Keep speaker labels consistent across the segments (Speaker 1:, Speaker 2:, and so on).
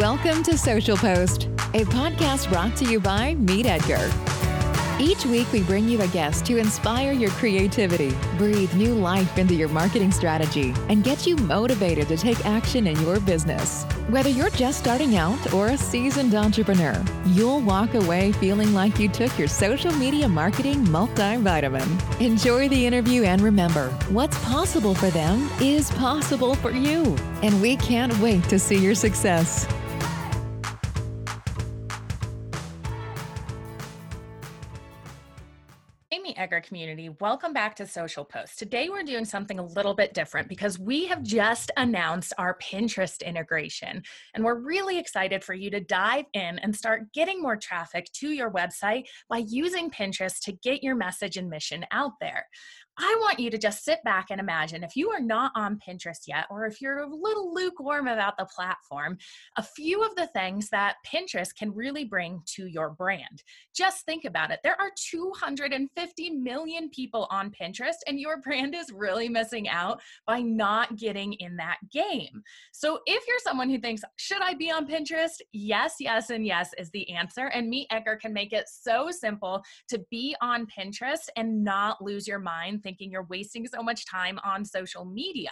Speaker 1: Welcome to Social Post, a podcast brought to you by Meet Edgar. Each week, we bring you a guest to inspire your creativity, breathe new life into your marketing strategy, and get you motivated to take action in your business. Whether you're just starting out or a seasoned entrepreneur, you'll walk away feeling like you took your social media marketing multivitamin. Enjoy the interview and remember what's possible for them is possible for you. And we can't wait to see your success.
Speaker 2: Edgar community, welcome back to Social Post. Today we're doing something a little bit different because we have just announced our Pinterest integration. And we're really excited for you to dive in and start getting more traffic to your website by using Pinterest to get your message and mission out there. I want you to just sit back and imagine if you are not on Pinterest yet, or if you're a little lukewarm about the platform, a few of the things that Pinterest can really bring to your brand. Just think about it. There are 250 million people on Pinterest, and your brand is really missing out by not getting in that game. So if you're someone who thinks, should I be on Pinterest? Yes, yes, and yes is the answer. And Meet Edgar can make it so simple to be on Pinterest and not lose your mind thinking you're wasting so much time on social media.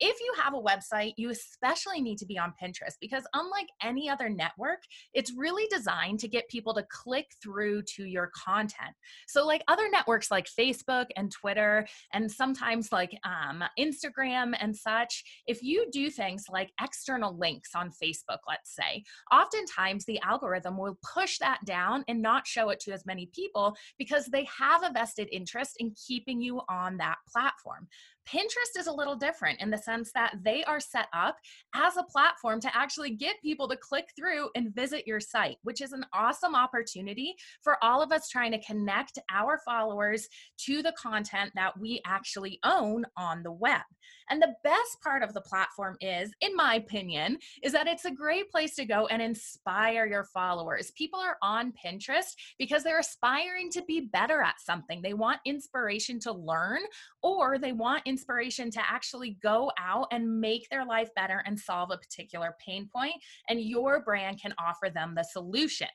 Speaker 2: If you have a website, you especially need to be on Pinterest because, unlike any other network, it's really designed to get people to click through to your content. So, like other networks like Facebook and Twitter, and sometimes like um, Instagram and such, if you do things like external links on Facebook, let's say, oftentimes the algorithm will push that down and not show it to as many people because they have a vested interest in keeping you on that platform. Pinterest is a little different in the sense that they are set up as a platform to actually get people to click through and visit your site, which is an awesome opportunity for all of us trying to connect our followers to the content that we actually own on the web. And the best part of the platform is, in my opinion, is that it's a great place to go and inspire your followers. People are on Pinterest because they're aspiring to be better at something. They want inspiration to learn or they want inspiration to actually go out and make their life better and solve a particular pain point, and your brand can offer them the solution.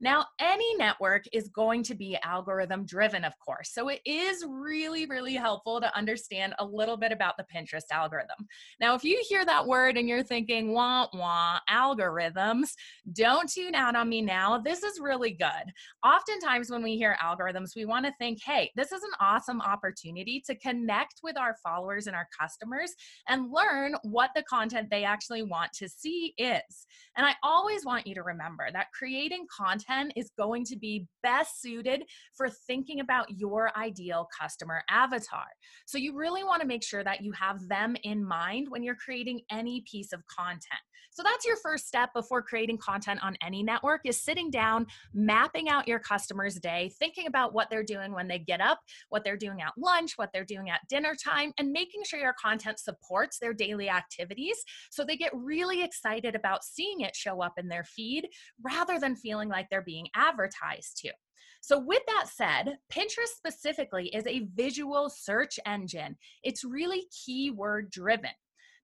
Speaker 2: Now, any network is going to be algorithm driven, of course. So it is really, really helpful to understand a little bit about the Pinterest algorithm. Now, if you hear that word and you're thinking, wah, wah, algorithms, don't tune out on me now. This is really good. Oftentimes, when we hear algorithms, we want to think, hey, this is an awesome opportunity to connect with our followers and our customers and learn what the content they actually want to see is. And I always want you to remember that creating content is going to be best suited for thinking about your ideal customer avatar. So you really want to make sure that you have them in mind when you're creating any piece of content. So that's your first step before creating content on any network is sitting down, mapping out your customer's day, thinking about what they're doing when they get up, what they're doing at lunch, what they're doing at dinner time, and making sure your content supports their daily activities so they get really excited about seeing it show up in their feed rather than feeling like they're being advertised to. So, with that said, Pinterest specifically is a visual search engine. It's really keyword driven.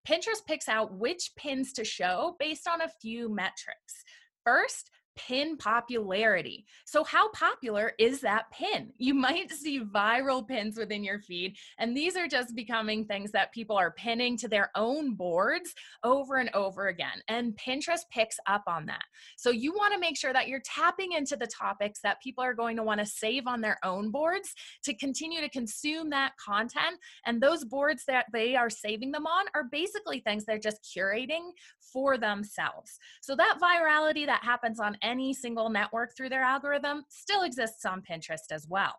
Speaker 2: Pinterest picks out which pins to show based on a few metrics. First, pin popularity. So, how popular is that pin? You might see viral pins within your feed, and these are just becoming things that people are pinning to their own boards over and over again. And Pinterest picks up on that. So, you want to make sure that you're tapping into the topics that people are going to want to save on their own boards to continue to consume that content. And those boards that they are saving them on are basically things they're just curating for themselves. So, that virality that happens on any single network through their algorithm still exists on Pinterest as well.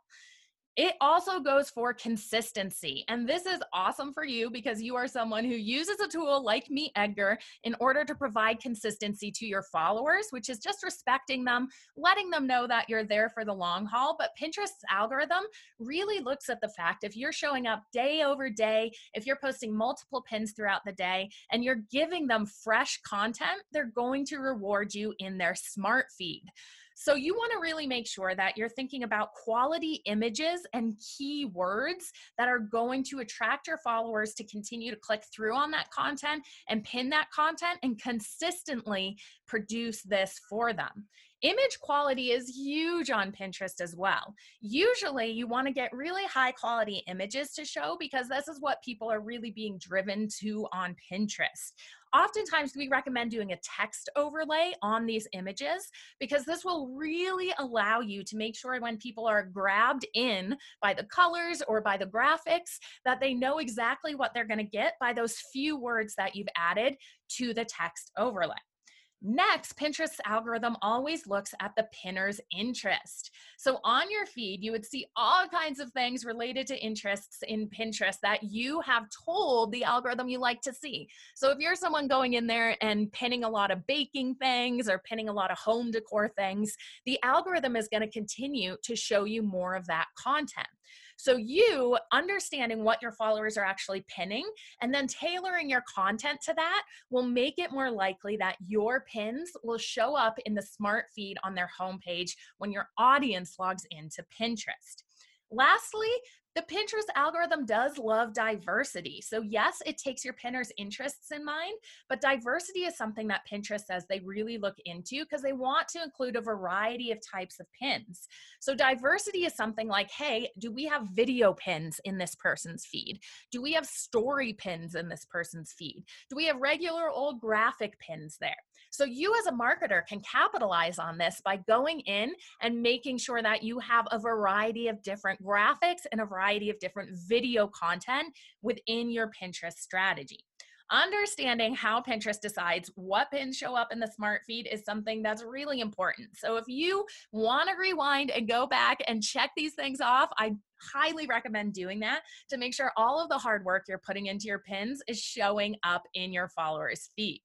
Speaker 2: It also goes for consistency. And this is awesome for you because you are someone who uses a tool like Meet Edgar in order to provide consistency to your followers, which is just respecting them, letting them know that you're there for the long haul. But Pinterest's algorithm really looks at the fact if you're showing up day over day, if you're posting multiple pins throughout the day, and you're giving them fresh content, they're going to reward you in their smart feed. So you want to really make sure that you're thinking about quality images and keywords that are going to attract your followers to continue to click through on that content and pin that content and consistently produce this for them. Image quality is huge on Pinterest as well. Usually, you want to get really high quality images to show because this is what people are really being driven to on Pinterest. Oftentimes, we recommend doing a text overlay on these images because this will really allow you to make sure when people are grabbed in by the colors or by the graphics that they know exactly what they're going to get by those few words that you've added to the text overlay. Next, Pinterest's algorithm always looks at the pinner's interest. So on your feed, you would see all kinds of things related to interests in Pinterest that you have told the algorithm you like to see. So if you're someone going in there and pinning a lot of baking things or pinning a lot of home decor things, the algorithm is going to continue to show you more of that content. So, you understanding what your followers are actually pinning and then tailoring your content to that will make it more likely that your pins will show up in the smart feed on their homepage when your audience logs into Pinterest. Lastly, the Pinterest algorithm does love diversity. So, yes, it takes your pinners' interests in mind, but diversity is something that Pinterest says they really look into because they want to include a variety of types of pins. So, diversity is something like hey, do we have video pins in this person's feed? Do we have story pins in this person's feed? Do we have regular old graphic pins there? So, you as a marketer can capitalize on this by going in and making sure that you have a variety of different graphics and a variety of different video content within your Pinterest strategy. Understanding how Pinterest decides what pins show up in the smart feed is something that's really important. So, if you want to rewind and go back and check these things off, I highly recommend doing that to make sure all of the hard work you're putting into your pins is showing up in your followers' feed.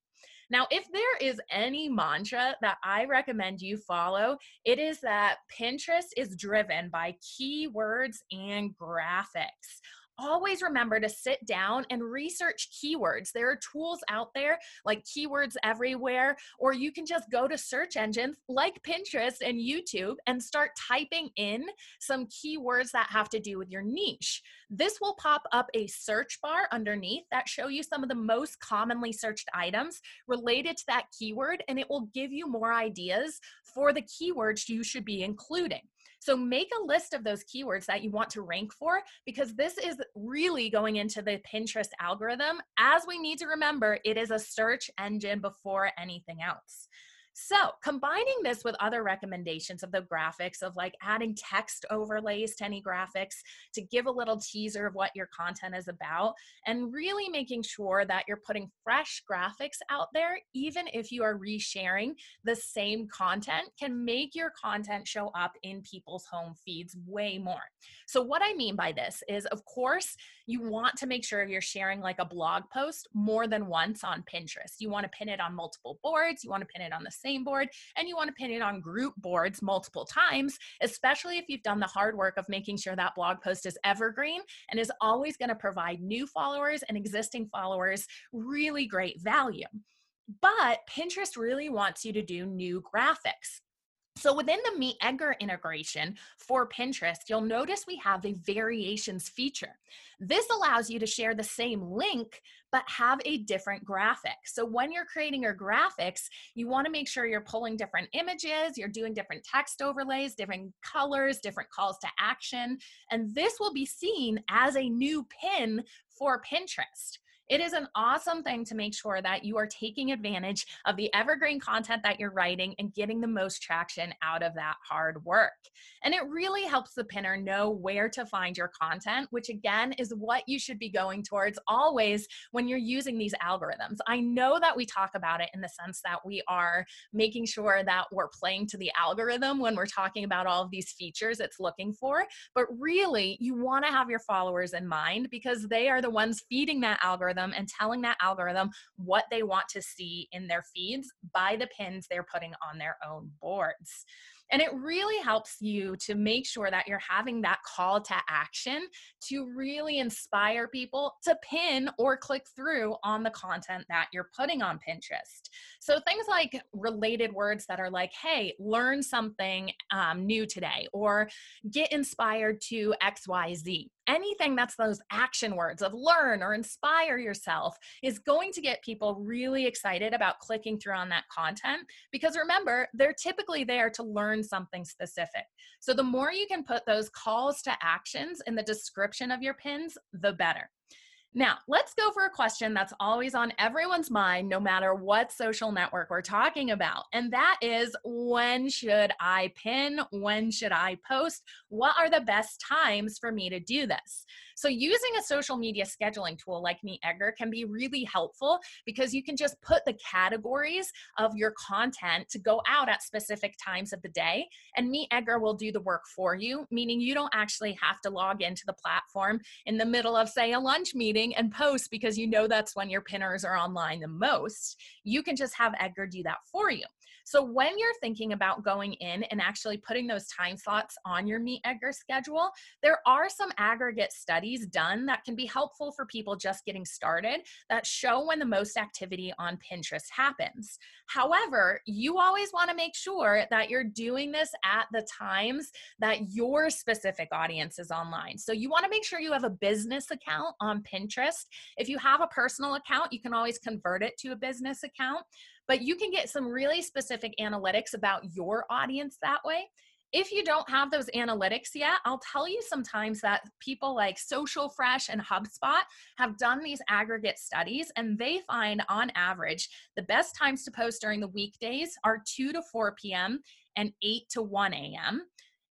Speaker 2: Now, if there is any mantra that I recommend you follow, it is that Pinterest is driven by keywords and graphics always remember to sit down and research keywords. There are tools out there like Keywords Everywhere, or you can just go to search engines like Pinterest and YouTube and start typing in some keywords that have to do with your niche. This will pop up a search bar underneath that show you some of the most commonly searched items related to that keyword, and it will give you more ideas for the keywords you should be including. So make a list of those keywords that you want to rank for because this is really going into the Pinterest algorithm. As we need to remember, it is a search engine before anything else. So, combining this with other recommendations of the graphics, of like adding text overlays to any graphics to give a little teaser of what your content is about, and really making sure that you're putting fresh graphics out there, even if you are resharing the same content, can make your content show up in people's home feeds way more. So, what I mean by this is, of course, you want to make sure you're sharing like a blog post more than once on Pinterest. You want to pin it on multiple boards, you want to pin it on the same board, and you want to pin it on group boards multiple times, especially if you've done the hard work of making sure that blog post is evergreen and is always going to provide new followers and existing followers really great value. But Pinterest really wants you to do new graphics. So within the Meet Edgar integration for Pinterest, you'll notice we have a variations feature. This allows you to share the same link, but have a different graphic. So when you're creating your graphics, you wanna make sure you're pulling different images, you're doing different text overlays, different colors, different calls to action, and this will be seen as a new pin for Pinterest. It is an awesome thing to make sure that you are taking advantage of the evergreen content that you're writing and getting the most traction out of that hard work. And it really helps the pinner know where to find your content, which again is what you should be going towards always when you're using these algorithms. I know that we talk about it in the sense that we are making sure that we're playing to the algorithm when we're talking about all of these features it's looking for, but really you want to have your followers in mind because they are the ones feeding that algorithm algorithm and telling that algorithm what they want to see in their feeds by the pins they're putting on their own boards. And it really helps you to make sure that you're having that call to action to really inspire people to pin or click through on the content that you're putting on Pinterest. So things like related words that are like, hey, learn something um, new today, or get inspired to XYZ anything that's those action words of learn or inspire yourself is going to get people really excited about clicking through on that content because remember they're typically there to learn something specific. So the more you can put those calls to actions in the description of your pins the better now, let's go for a question that's always on everyone's mind, no matter what social network we're talking about. And that is when should I pin? When should I post? What are the best times for me to do this? So, using a social media scheduling tool like MeetEdgar can be really helpful because you can just put the categories of your content to go out at specific times of the day. And MeetEdgar will do the work for you, meaning you don't actually have to log into the platform in the middle of, say, a lunch meeting and post because you know that's when your pinners are online the most, you can just have Edgar do that for you. So when you're thinking about going in and actually putting those time slots on your Meet Edgar schedule, there are some aggregate studies done that can be helpful for people just getting started that show when the most activity on Pinterest happens. However, you always want to make sure that you're doing this at the times that your specific audience is online. So you want to make sure you have a business account on Pinterest. If you have a personal account, you can always convert it to a business account but you can get some really specific analytics about your audience that way. If you don't have those analytics yet, I'll tell you sometimes that people like Social Fresh and HubSpot have done these aggregate studies and they find on average the best times to post during the weekdays are 2 to 4 p.m. and 8 to 1 a.m.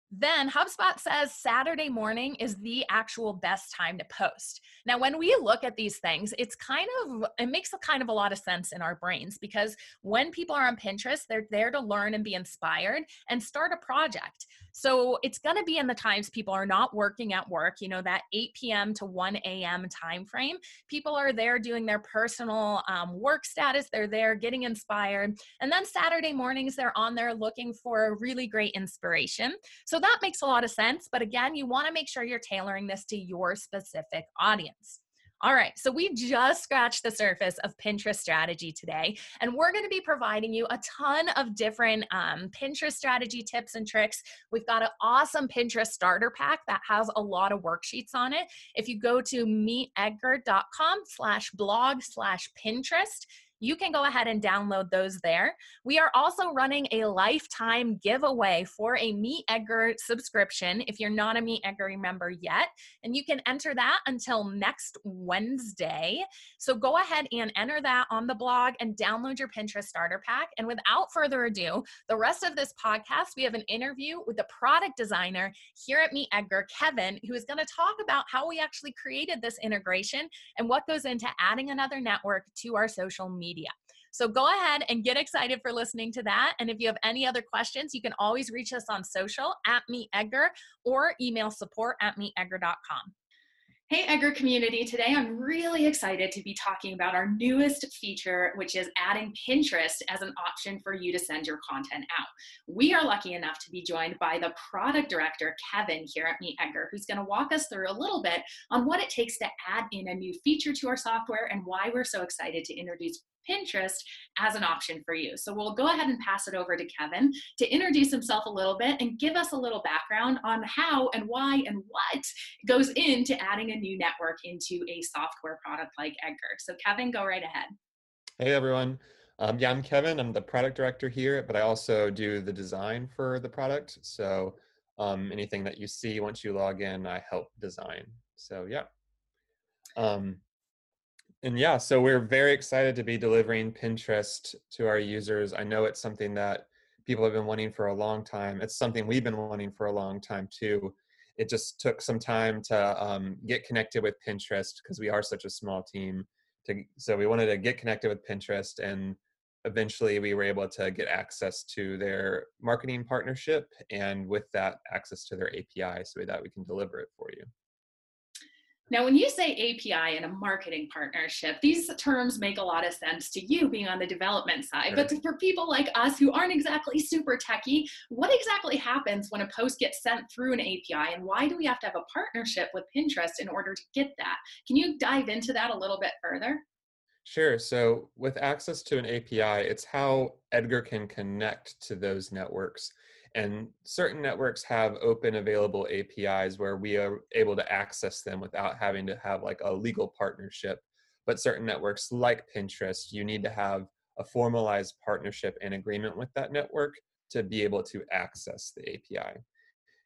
Speaker 2: Then HubSpot says Saturday morning is the actual best time to post. Now, when we look at these things, it's kind of, it makes a kind of a lot of sense in our brains because when people are on Pinterest, they're there to learn and be inspired and start a project. So it's going to be in the times people are not working at work, you know, that 8 p.m. to 1 a.m. time frame. People are there doing their personal um, work status, they're there getting inspired. And then Saturday mornings, they're on there looking for really great inspiration. So that makes a lot of sense. But again, you want to make sure you're tailoring this to your specific audience. All right, so we just scratched the surface of Pinterest strategy today, and we're going to be providing you a ton of different um, Pinterest strategy tips and tricks. We've got an awesome Pinterest starter pack that has a lot of worksheets on it. If you go to meetedgar.com slash blog slash Pinterest, you can go ahead and download those there. We are also running a lifetime giveaway for a Meet Edgar subscription if you're not a Meet Edgar member yet. And you can enter that until next Wednesday. So go ahead and enter that on the blog and download your Pinterest starter pack. And without further ado, the rest of this podcast, we have an interview with the product designer here at Meet Edgar, Kevin, who is going to talk about how we actually created this integration and what goes into adding another network to our social media media. So go ahead and get excited for listening to that. And if you have any other questions, you can always reach us on social at Meet Edgar or email support at meetedgar.com. Hey, Edgar community. Today I'm really excited to be talking about our newest feature, which is adding Pinterest as an option for you to send your content out. We are lucky enough to be joined by the product director, Kevin, here at Meet Edgar, who's going to walk us through a little bit on what it takes to add in a new feature to our software and why we're so excited to introduce Pinterest as an option for you. So we'll go ahead and pass it over to Kevin to introduce himself a little bit and give us a little background on how and why and what goes into adding a new network into a software product like Edgar. So Kevin, go right ahead.
Speaker 3: Hey everyone. Um, yeah, I'm Kevin. I'm the product director here, but I also do the design for the product. So um, anything that you see once you log in, I help design. So yeah. Um, and yeah, so we're very excited to be delivering Pinterest to our users. I know it's something that people have been wanting for a long time. It's something we've been wanting for a long time too. It just took some time to um, get connected with Pinterest because we are such a small team. To, so we wanted to get connected with Pinterest, and eventually we were able to get access to their marketing partnership, and with that, access to their API, so that we can deliver it for you.
Speaker 2: Now, when you say API and a marketing partnership, these terms make a lot of sense to you being on the development side. But for people like us who aren't exactly super techy, what exactly happens when a post gets sent through an API and why do we have to have a partnership with Pinterest in order to get that? Can you dive into that a little bit further?
Speaker 3: Sure. So, with access to an API, it's how Edgar can connect to those networks. And certain networks have open available APIs where we are able to access them without having to have like a legal partnership. But certain networks like Pinterest, you need to have a formalized partnership and agreement with that network to be able to access the API.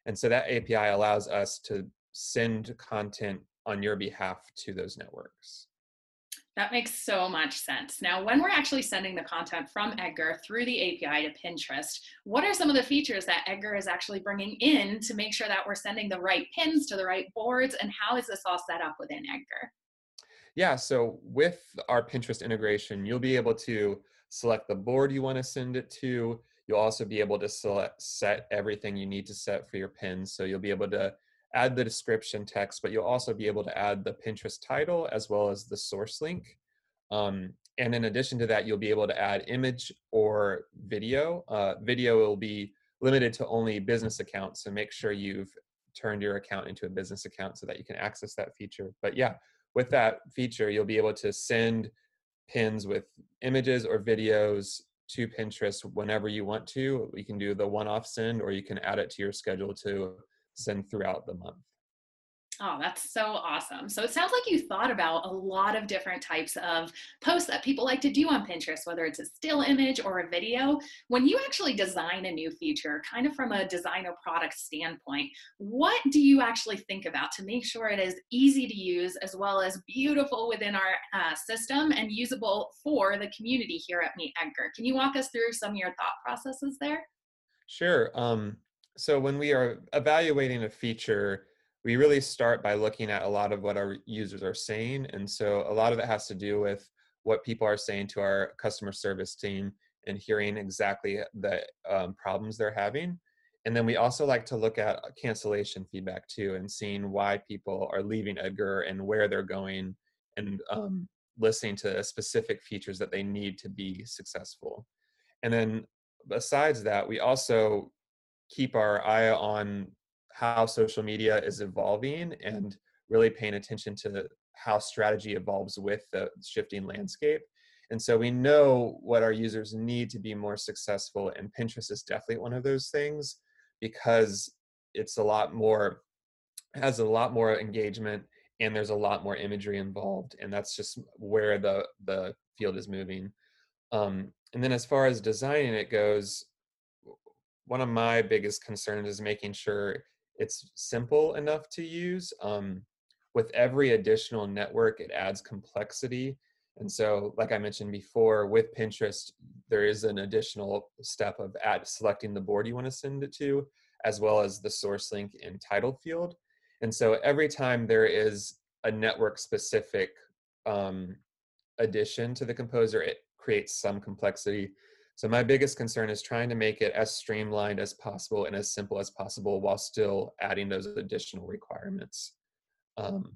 Speaker 3: And so that API allows us to send content on your behalf to those networks.
Speaker 2: That makes so much sense. Now, when we're actually sending the content from Edgar through the API to Pinterest, what are some of the features that Edgar is actually bringing in to make sure that we're sending the right pins to the right boards? And how is this all set up within Edgar?
Speaker 3: Yeah, so with our Pinterest integration, you'll be able to select the board you want to send it to. You'll also be able to select, set everything you need to set for your pins. So you'll be able to add the description text, but you'll also be able to add the Pinterest title as well as the source link. Um, and in addition to that, you'll be able to add image or video. Uh, video will be limited to only business accounts, so make sure you've turned your account into a business account so that you can access that feature. But yeah, with that feature, you'll be able to send pins with images or videos to Pinterest whenever you want to. You can do the one-off send or you can add it to your schedule to send throughout the month.
Speaker 2: Oh, that's so awesome. So it sounds like you thought about a lot of different types of posts that people like to do on Pinterest, whether it's a still image or a video. When you actually design a new feature, kind of from a designer product standpoint, what do you actually think about to make sure it is easy to use as well as beautiful within our uh, system and usable for the community here at Meet Edgar? Can you walk us through some of your thought processes there?
Speaker 3: Sure. Um, so when we are evaluating a feature, we really start by looking at a lot of what our users are saying. And so a lot of it has to do with what people are saying to our customer service team and hearing exactly the um, problems they're having. And then we also like to look at cancellation feedback too and seeing why people are leaving Edgar and where they're going and um, listening to specific features that they need to be successful. And then besides that, we also keep our eye on how social media is evolving and really paying attention to how strategy evolves with the shifting landscape. And so we know what our users need to be more successful, and Pinterest is definitely one of those things because it's a lot more has a lot more engagement and there's a lot more imagery involved and that's just where the the field is moving um, and then as far as designing it goes one of my biggest concerns is making sure it's simple enough to use. Um, with every additional network, it adds complexity. And so, like I mentioned before, with Pinterest, there is an additional step of at selecting the board you want to send it to, as well as the source link and title field. And so, every time there is a network specific um, addition to the composer, it creates some complexity. So my biggest concern is trying to make it as streamlined as possible and as simple as possible while still adding those additional requirements. Um,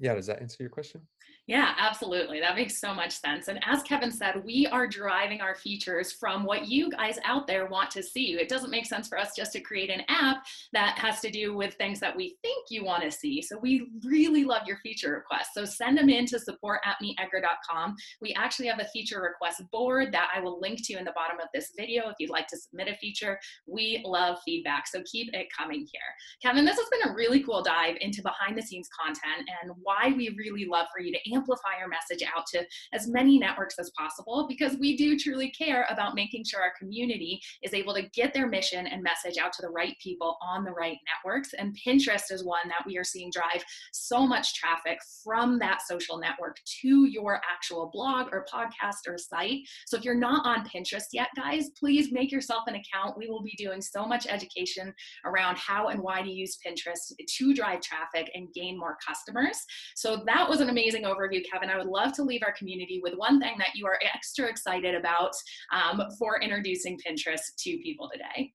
Speaker 3: yeah, does that answer your question?
Speaker 2: Yeah, absolutely. That makes so much sense. And as Kevin said, we are driving our features from what you guys out there want to see. It doesn't make sense for us just to create an app that has to do with things that we think you want to see. So we really love your feature requests. So send them in to support at meetedgar.com. We actually have a feature request board that I will link to in the bottom of this video if you'd like to submit a feature. We love feedback, so keep it coming here. Kevin, this has been a really cool dive into behind the scenes content and why we really love for you to amplify our message out to as many networks as possible because we do truly care about making sure our community is able to get their mission and message out to the right people on the right networks. And Pinterest is one that we are seeing drive so much traffic from that social network to your actual blog or podcast or site. So if you're not on Pinterest yet, guys, please make yourself an account. We will be doing so much education around how and why to use Pinterest to drive traffic and gain more customers. So that was an amazing overview overview, Kevin, I would love to leave our community with one thing that you are extra excited about um, for introducing Pinterest to people today.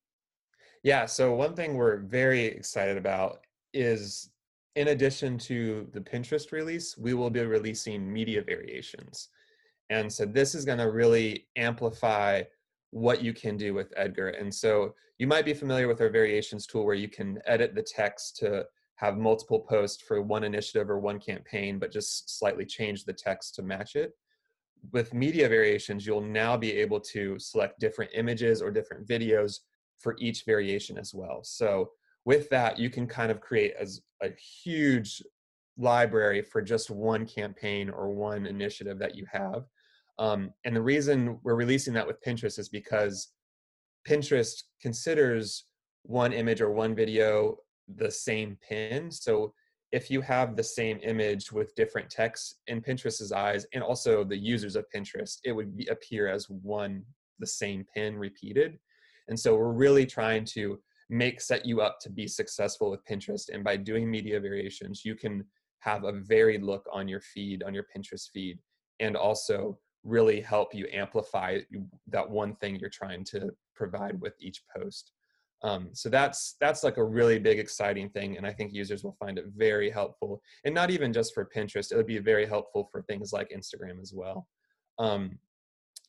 Speaker 3: Yeah, so one thing we're very excited about is in addition to the Pinterest release, we will be releasing media variations. And so this is going to really amplify what you can do with Edgar. And so you might be familiar with our variations tool where you can edit the text to have multiple posts for one initiative or one campaign, but just slightly change the text to match it. With media variations, you'll now be able to select different images or different videos for each variation as well. So with that, you can kind of create as a huge library for just one campaign or one initiative that you have. Um, and the reason we're releasing that with Pinterest is because Pinterest considers one image or one video the same pin. So if you have the same image with different text in Pinterest's eyes and also the users of Pinterest, it would be, appear as one, the same pin repeated. And so we're really trying to make set you up to be successful with Pinterest. And by doing media variations, you can have a varied look on your feed, on your Pinterest feed, and also really help you amplify that one thing you're trying to provide with each post. Um, so that's that's like a really big exciting thing and i think users will find it very helpful and not even just for pinterest it would be very helpful for things like instagram as well. Um,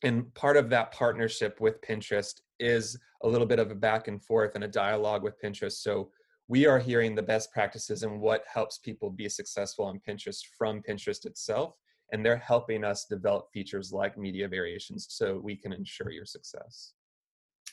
Speaker 3: and part of that partnership with pinterest is a little bit of a back and forth and a dialogue with pinterest so we are hearing the best practices and what helps people be successful on pinterest from pinterest itself and they're helping us develop features like media variations so we can ensure your success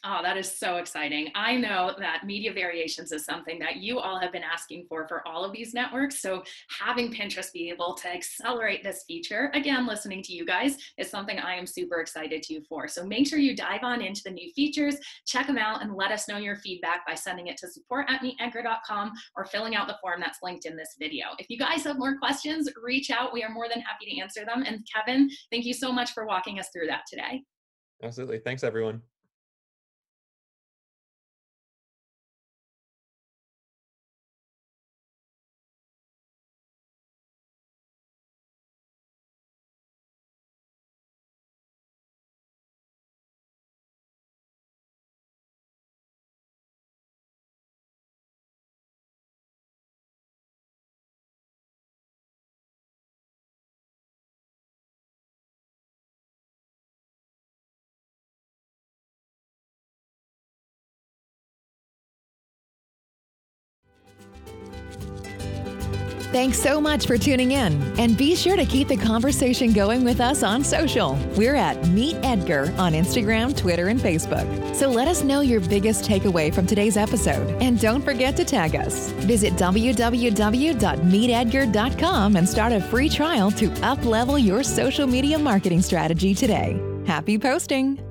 Speaker 2: Oh, that is so exciting. I know that media variations is something that you all have been asking for for all of these networks. So having Pinterest be able to accelerate this feature, again, listening to you guys, is something I am super excited to you for. So make sure you dive on into the new features, check them out, and let us know your feedback by sending it to support at meetedgar.com or filling out the form that's linked in this video. If you guys have more questions, reach out. We are more than happy to answer them. And Kevin, thank you so much for walking us through that today.
Speaker 3: Absolutely. Thanks, everyone.
Speaker 1: Thanks so much for tuning in. And be sure to keep the conversation going with us on social. We're at Meet Edgar on Instagram, Twitter, and Facebook. So let us know your biggest takeaway from today's episode. And don't forget to tag us. Visit www.meetedgar.com and start a free trial to uplevel your social media marketing strategy today. Happy posting!